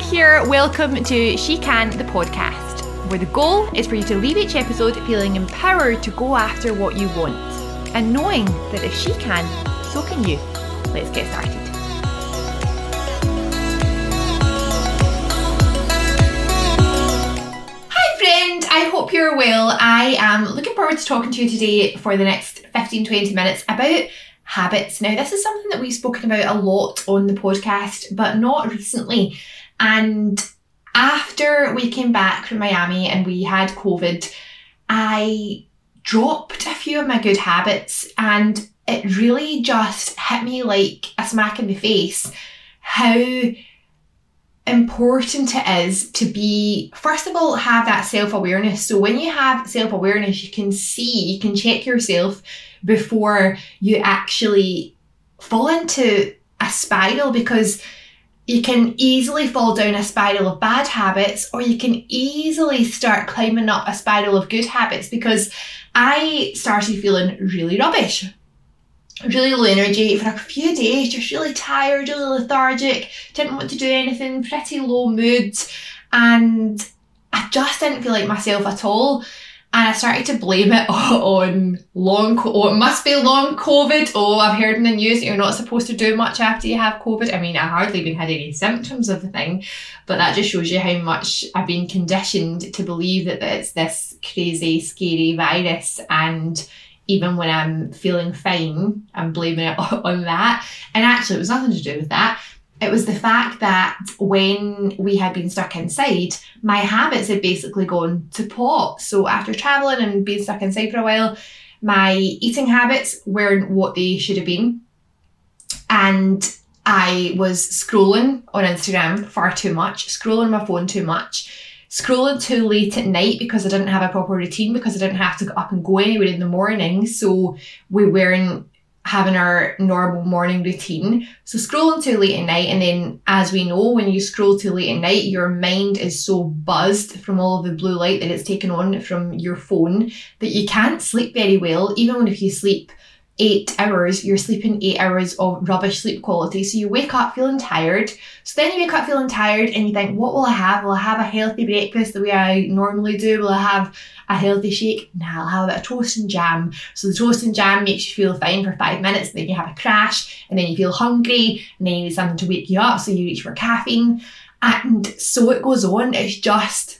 Meg here. Welcome to She Can, the podcast, where the goal is for you to leave each episode feeling empowered to go after what you want and knowing that if she can, so can you. Let's get started. Hi, friend. I hope you're well. I am looking forward to talking to you today for the next 15 20 minutes about habits. Now, this is something that we've spoken about a lot on the podcast, but not recently. And after we came back from Miami and we had COVID, I dropped a few of my good habits and it really just hit me like a smack in the face how important it is to be first of all have that self-awareness. So when you have self-awareness you can see you can check yourself before you actually fall into a spiral because you can easily fall down a spiral of bad habits or you can easily start climbing up a spiral of good habits because I started feeling really rubbish really low energy for a few days, just really tired, really lethargic, didn't want to do anything, pretty low mood, and I just didn't feel like myself at all. And I started to blame it on long, oh, it must be long COVID. Oh, I've heard in the news that you're not supposed to do much after you have COVID. I mean, I hardly even had any symptoms of the thing, but that just shows you how much I've been conditioned to believe that it's this crazy, scary virus and even when I'm feeling fine, I'm blaming it on that. And actually, it was nothing to do with that. It was the fact that when we had been stuck inside, my habits had basically gone to pot. So after traveling and being stuck inside for a while, my eating habits weren't what they should have been. And I was scrolling on Instagram far too much, scrolling my phone too much scrolling too late at night because I didn't have a proper routine because I didn't have to get up and go anywhere in the morning. So we weren't having our normal morning routine. So scrolling too late at night, and then as we know, when you scroll too late at night, your mind is so buzzed from all of the blue light that it's taken on from your phone that you can't sleep very well, even when if you sleep eight hours, you're sleeping eight hours of rubbish sleep quality. So you wake up feeling tired. So then you wake up feeling tired and you think, what will I have? Will I have a healthy breakfast the way I normally do? Will I have a healthy shake? Nah, I'll have a bit of toast and jam. So the toast and jam makes you feel fine for five minutes, then you have a crash, and then you feel hungry, and then you need something to wake you up, so you reach for caffeine. And so it goes on. It's just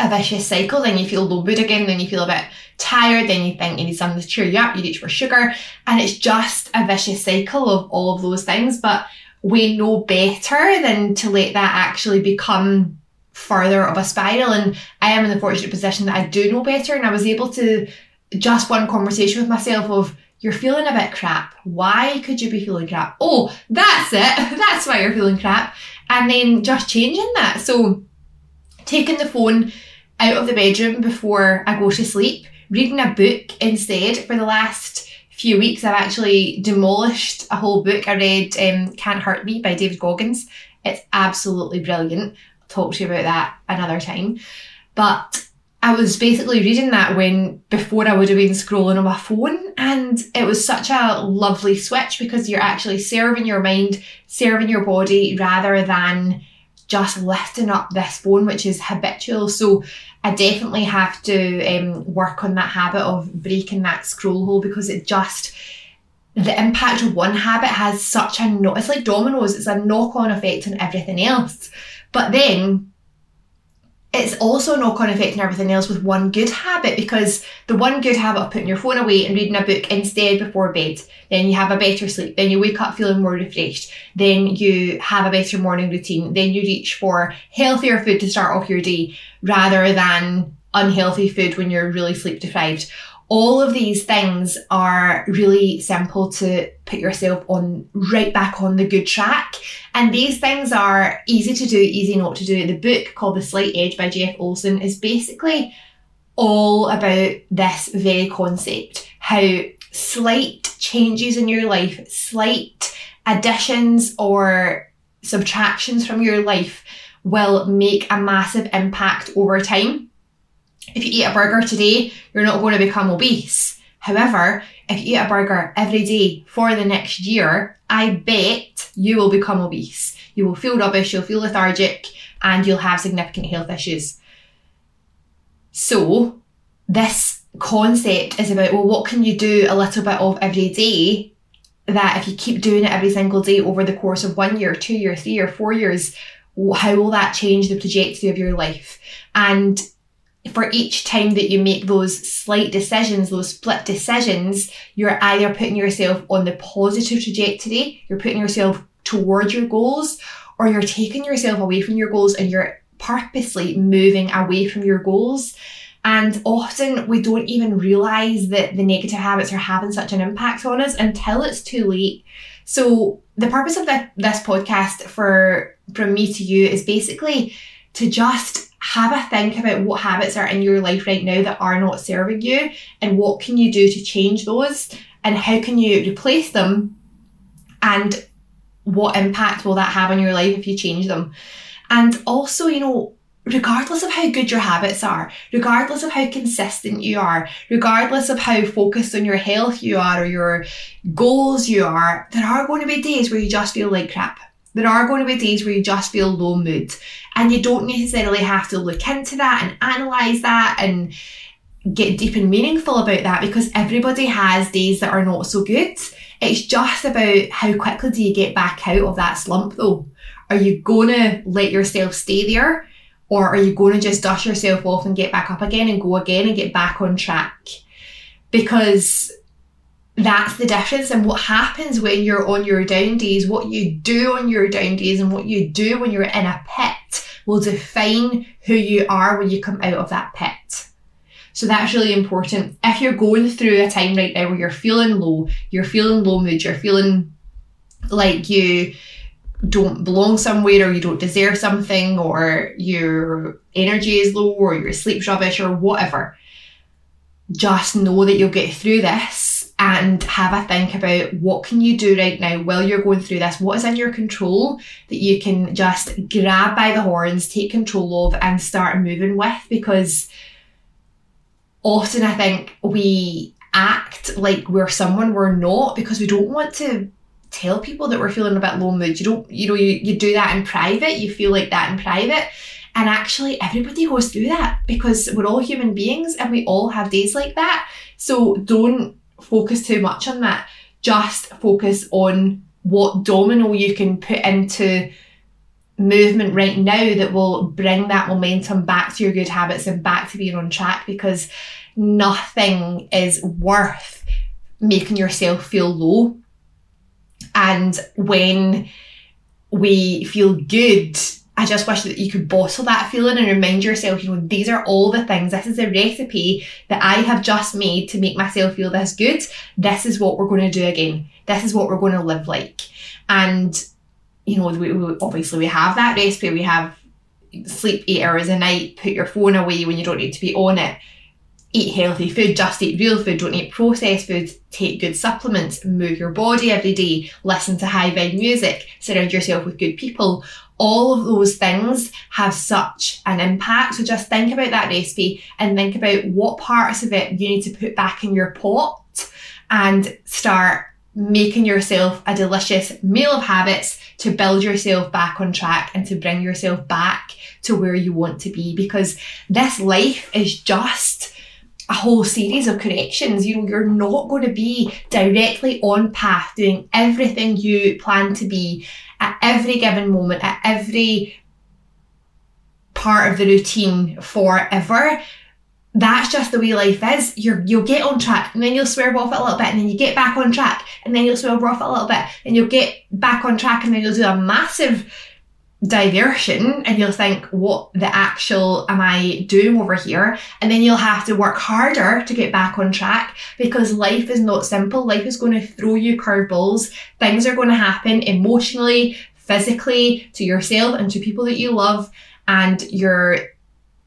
a vicious cycle. Then you feel low mood again, then you feel a bit tired, then you think you need something to cheer you up, you reach for sugar, and it's just a vicious cycle of all of those things. But we know better than to let that actually become further of a spiral. And I am in the fortunate position that I do know better, and I was able to just one conversation with myself of you're feeling a bit crap. Why could you be feeling crap? Oh, that's it. That's why you're feeling crap. And then just changing that. So taking the phone out of the bedroom before I go to sleep, reading a book instead for the last few weeks. I've actually demolished a whole book. I read um, Can't Hurt Me by David Goggins. It's absolutely brilliant. I'll talk to you about that another time. But I was basically reading that when before I would have been scrolling on my phone, and it was such a lovely switch because you're actually serving your mind, serving your body rather than just lifting up this phone, which is habitual. So I definitely have to um, work on that habit of breaking that scroll hole because it just the impact of one habit has such a no it's like dominoes it's a knock-on effect on everything else but then it's also knock-on effect on everything else with one good habit because the one good habit of putting your phone away and reading a book instead before bed, then you have a better sleep, then you wake up feeling more refreshed, then you have a better morning routine, then you reach for healthier food to start off your day rather than unhealthy food when you're really sleep deprived all of these things are really simple to put yourself on right back on the good track. And these things are easy to do, easy not to do. The book called The Slight Edge by Jeff Olson is basically all about this very concept how slight changes in your life, slight additions or subtractions from your life will make a massive impact over time if you eat a burger today, you're not going to become obese. However, if you eat a burger every day for the next year, I bet you will become obese. You will feel rubbish, you'll feel lethargic, and you'll have significant health issues. So, this concept is about well, what can you do a little bit of every day that if you keep doing it every single day over the course of one year, two years, three or four years, how will that change the trajectory of your life? And for each time that you make those slight decisions, those split decisions, you're either putting yourself on the positive trajectory, you're putting yourself towards your goals, or you're taking yourself away from your goals and you're purposely moving away from your goals. And often we don't even realize that the negative habits are having such an impact on us until it's too late. So the purpose of this podcast for from me to you is basically to just have a think about what habits are in your life right now that are not serving you and what can you do to change those and how can you replace them and what impact will that have on your life if you change them and also you know regardless of how good your habits are, regardless of how consistent you are, regardless of how focused on your health you are or your goals you are, there are going to be days where you just feel like crap. There are going to be days where you just feel low mood and you don't necessarily have to look into that and analyze that and get deep and meaningful about that because everybody has days that are not so good. It's just about how quickly do you get back out of that slump though? Are you gonna let yourself stay there? Or are you going to just dust yourself off and get back up again and go again and get back on track? Because that's the difference. And what happens when you're on your down days, what you do on your down days and what you do when you're in a pit will define who you are when you come out of that pit. So that's really important. If you're going through a time right now where you're feeling low, you're feeling low mood, you're feeling like you don't belong somewhere or you don't deserve something or your energy is low or your sleep's rubbish or whatever. Just know that you'll get through this and have a think about what can you do right now while you're going through this what is in your control that you can just grab by the horns take control of and start moving with because often i think we act like we're someone we're not because we don't want to tell people that we're feeling a bit low mood. You don't, you know, you, you do that in private, you feel like that in private. And actually, everybody goes through that because we're all human beings and we all have days like that. So don't focus too much on that. Just focus on what domino you can put into movement right now that will bring that momentum back to your good habits and back to being on track because nothing is worth making yourself feel low and when we feel good, I just wish that you could bottle that feeling and remind yourself, you know, these are all the things. This is a recipe that I have just made to make myself feel this good. This is what we're going to do again. This is what we're going to live like. And, you know, we, we, obviously we have that recipe. We have sleep eight hours a night, put your phone away when you don't need to be on it eat healthy food, just eat real food, don't eat processed food, take good supplements, move your body every day, listen to high vibe music, surround yourself with good people. All of those things have such an impact. So just think about that recipe and think about what parts of it you need to put back in your pot and start making yourself a delicious meal of habits to build yourself back on track and to bring yourself back to where you want to be because this life is just a whole series of corrections. You know, you're not going to be directly on path doing everything you plan to be at every given moment, at every part of the routine forever. That's just the way life is. You're, you'll get on track and then you'll swerve off it a little bit and then you get back on track and then you'll swerve off a little bit and you'll get back on track and then you'll do a massive diversion and you'll think, what the actual am I doing over here? And then you'll have to work harder to get back on track because life is not simple. Life is going to throw you curveballs. Things are going to happen emotionally, physically, to yourself and to people that you love. And your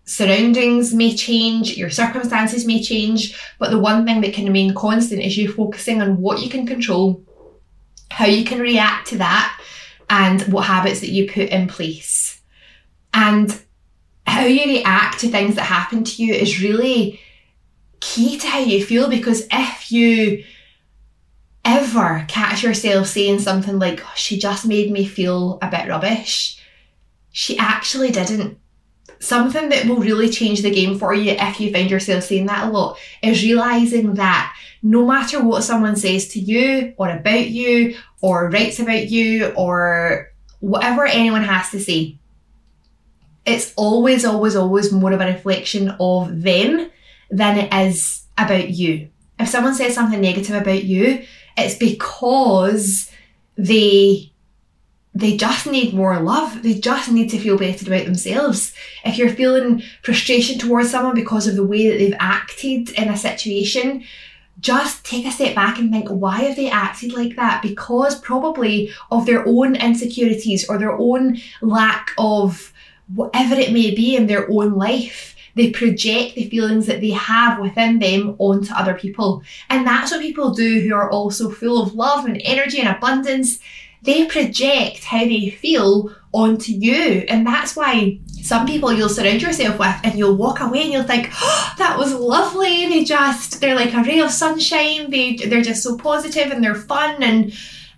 surroundings may change, your circumstances may change. But the one thing that can remain constant is you focusing on what you can control, how you can react to that and what habits that you put in place. And how you react to things that happen to you is really key to how you feel because if you ever catch yourself saying something like, oh, she just made me feel a bit rubbish, she actually didn't. Something that will really change the game for you if you find yourself saying that a lot is realizing that no matter what someone says to you or about you or writes about you or whatever anyone has to say, it's always, always, always more of a reflection of them than it is about you. If someone says something negative about you, it's because they they just need more love. They just need to feel better about themselves. If you're feeling frustration towards someone because of the way that they've acted in a situation, just take a step back and think, why have they acted like that? Because probably of their own insecurities or their own lack of whatever it may be in their own life. They project the feelings that they have within them onto other people. And that's what people do who are also full of love and energy and abundance. They project how they feel onto you. And that's why some people you'll surround yourself with and you'll walk away and you'll think, oh, that was lovely. They just, they're like a ray of sunshine. They, they're just so positive and they're fun and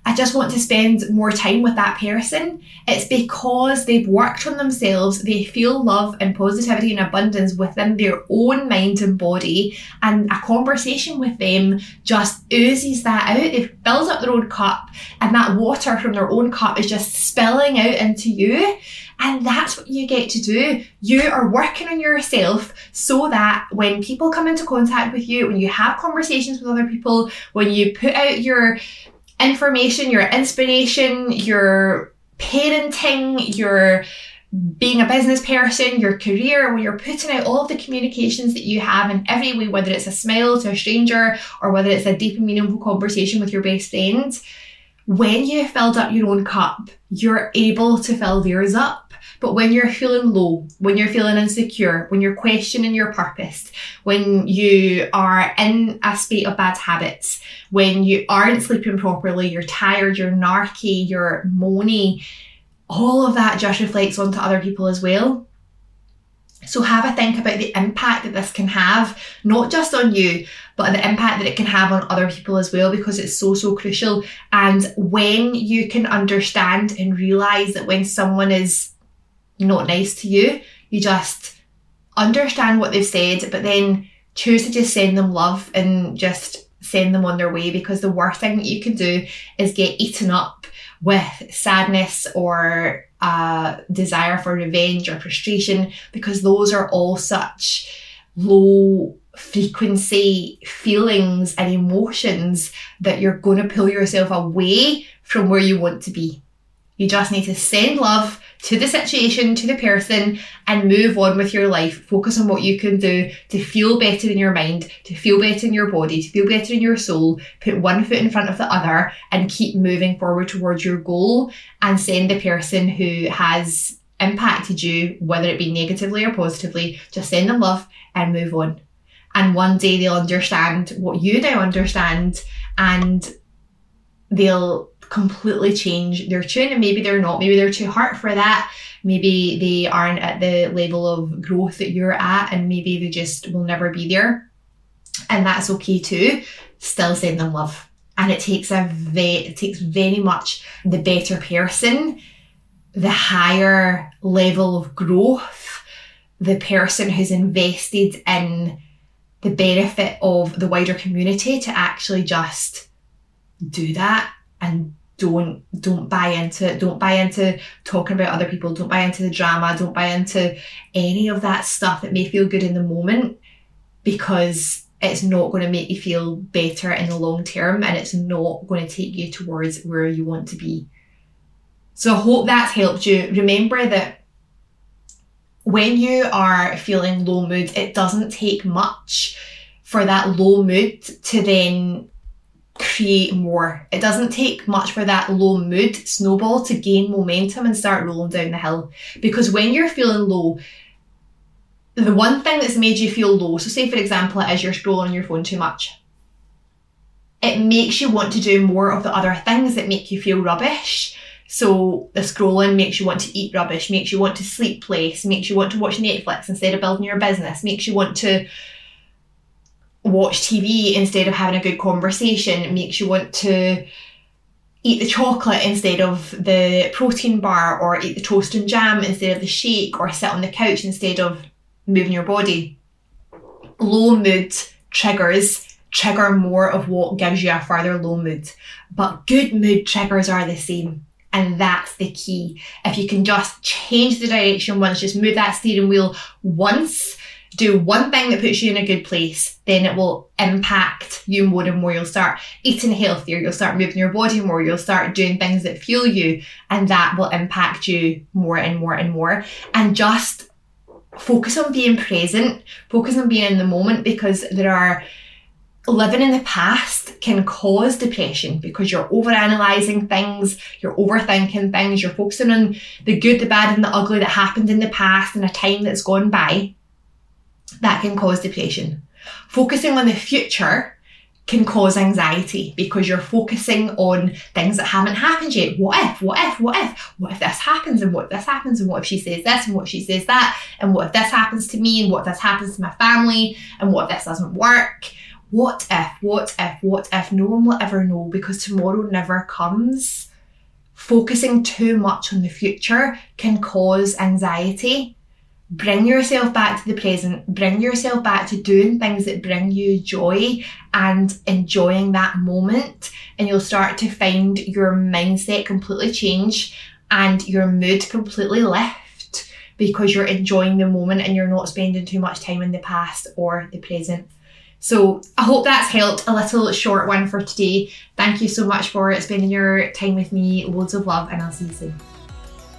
I just want to spend more time with that person. It's because they've worked on themselves, they feel love and positivity and abundance within their own mind and body, and a conversation with them just oozes that out. They've filled up their own cup, and that water from their own cup is just spilling out into you. And that's what you get to do. You are working on yourself so that when people come into contact with you, when you have conversations with other people, when you put out your information, your inspiration, your parenting, your being a business person, your career, when you're putting out all of the communications that you have in every way, whether it's a smile to a stranger or whether it's a deep and meaningful conversation with your best friend, when you filled up your own cup, you're able to fill theirs up. But when you're feeling low, when you're feeling insecure, when you're questioning your purpose, when you are in a state of bad habits, when you aren't sleeping properly, you're tired, you're narky, you're moany, all of that just reflects onto other people as well. So have a think about the impact that this can have, not just on you, but the impact that it can have on other people as well, because it's so, so crucial. And when you can understand and realize that when someone is not nice to you. You just understand what they've said, but then choose to just send them love and just send them on their way because the worst thing that you can do is get eaten up with sadness or a desire for revenge or frustration because those are all such low frequency feelings and emotions that you're going to pull yourself away from where you want to be. You just need to send love to the situation, to the person, and move on with your life. Focus on what you can do to feel better in your mind, to feel better in your body, to feel better in your soul. Put one foot in front of the other and keep moving forward towards your goal and send the person who has impacted you, whether it be negatively or positively, just send them love and move on. And one day they'll understand what you now understand and they'll completely change their tune and maybe they're not. Maybe they're too hurt for that. Maybe they aren't at the level of growth that you're at and maybe they just will never be there. And that's okay too. Still send them love. And it takes a very it takes very much the better person the higher level of growth the person who's invested in the benefit of the wider community to actually just do that and don't don't buy into it don't buy into talking about other people don't buy into the drama don't buy into any of that stuff that may feel good in the moment because it's not going to make you feel better in the long term and it's not going to take you towards where you want to be. So i hope that's helped you. Remember that when you are feeling low mood it doesn't take much for that low mood to then create more. It doesn't take much for that low mood snowball to gain momentum and start rolling down the hill. Because when you're feeling low, the one thing that's made you feel low, so say for example, it is you're scrolling on your phone too much. It makes you want to do more of the other things that make you feel rubbish. So the scrolling makes you want to eat rubbish, makes you want to sleep less, makes you want to watch Netflix instead of building your business, makes you want to watch TV instead of having a good conversation. It makes you want to eat the chocolate instead of the protein bar, or eat the toast and jam instead of the shake, or sit on the couch instead of moving your body. Low mood triggers trigger more of what gives you a further low mood. But good mood triggers are the same. And that's the key. If you can just change the direction once, just move that steering wheel once, do one thing that puts you in a good place, then it will impact you more and more. You'll start eating healthier, you'll start moving your body more, you'll start doing things that fuel you, and that will impact you more and more and more. And just focus on being present, focus on being in the moment because there are living in the past can cause depression because you're overanalyzing things, you're overthinking things, you're focusing on the good, the bad, and the ugly that happened in the past in a time that's gone by. That can cause depression. Focusing on the future can cause anxiety because you're focusing on things that haven't happened yet. What if, what if, what if, what if this happens and what if this happens and what if she says this and what if she says that and what if this happens to me and what if this happens to my family and what if this doesn't work what if, what if, what if? No one will ever know because tomorrow never comes. Focusing too much on the future can cause anxiety. Bring yourself back to the present, bring yourself back to doing things that bring you joy and enjoying that moment. And you'll start to find your mindset completely change and your mood completely lift because you're enjoying the moment and you're not spending too much time in the past or the present. So I hope that's helped. A little short one for today. Thank you so much for spending your time with me. Loads of love, and I'll see you soon.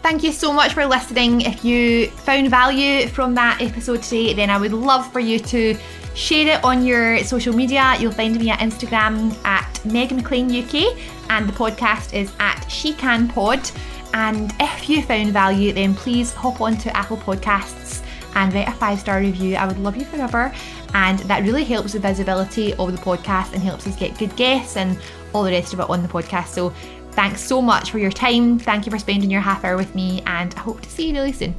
Thank you so much for listening. If you found value from that episode today, then I would love for you to share it on your social media. You'll find me at Instagram at Megan McLean UK, and the podcast is at She Can Pod. And if you found value, then please hop onto Apple Podcasts and write a five star review. I would love you forever. And that really helps the visibility of the podcast and helps us get good guests and all the rest of it on the podcast. So thanks so much for your time. Thank you for spending your half hour with me, and I hope to see you really soon.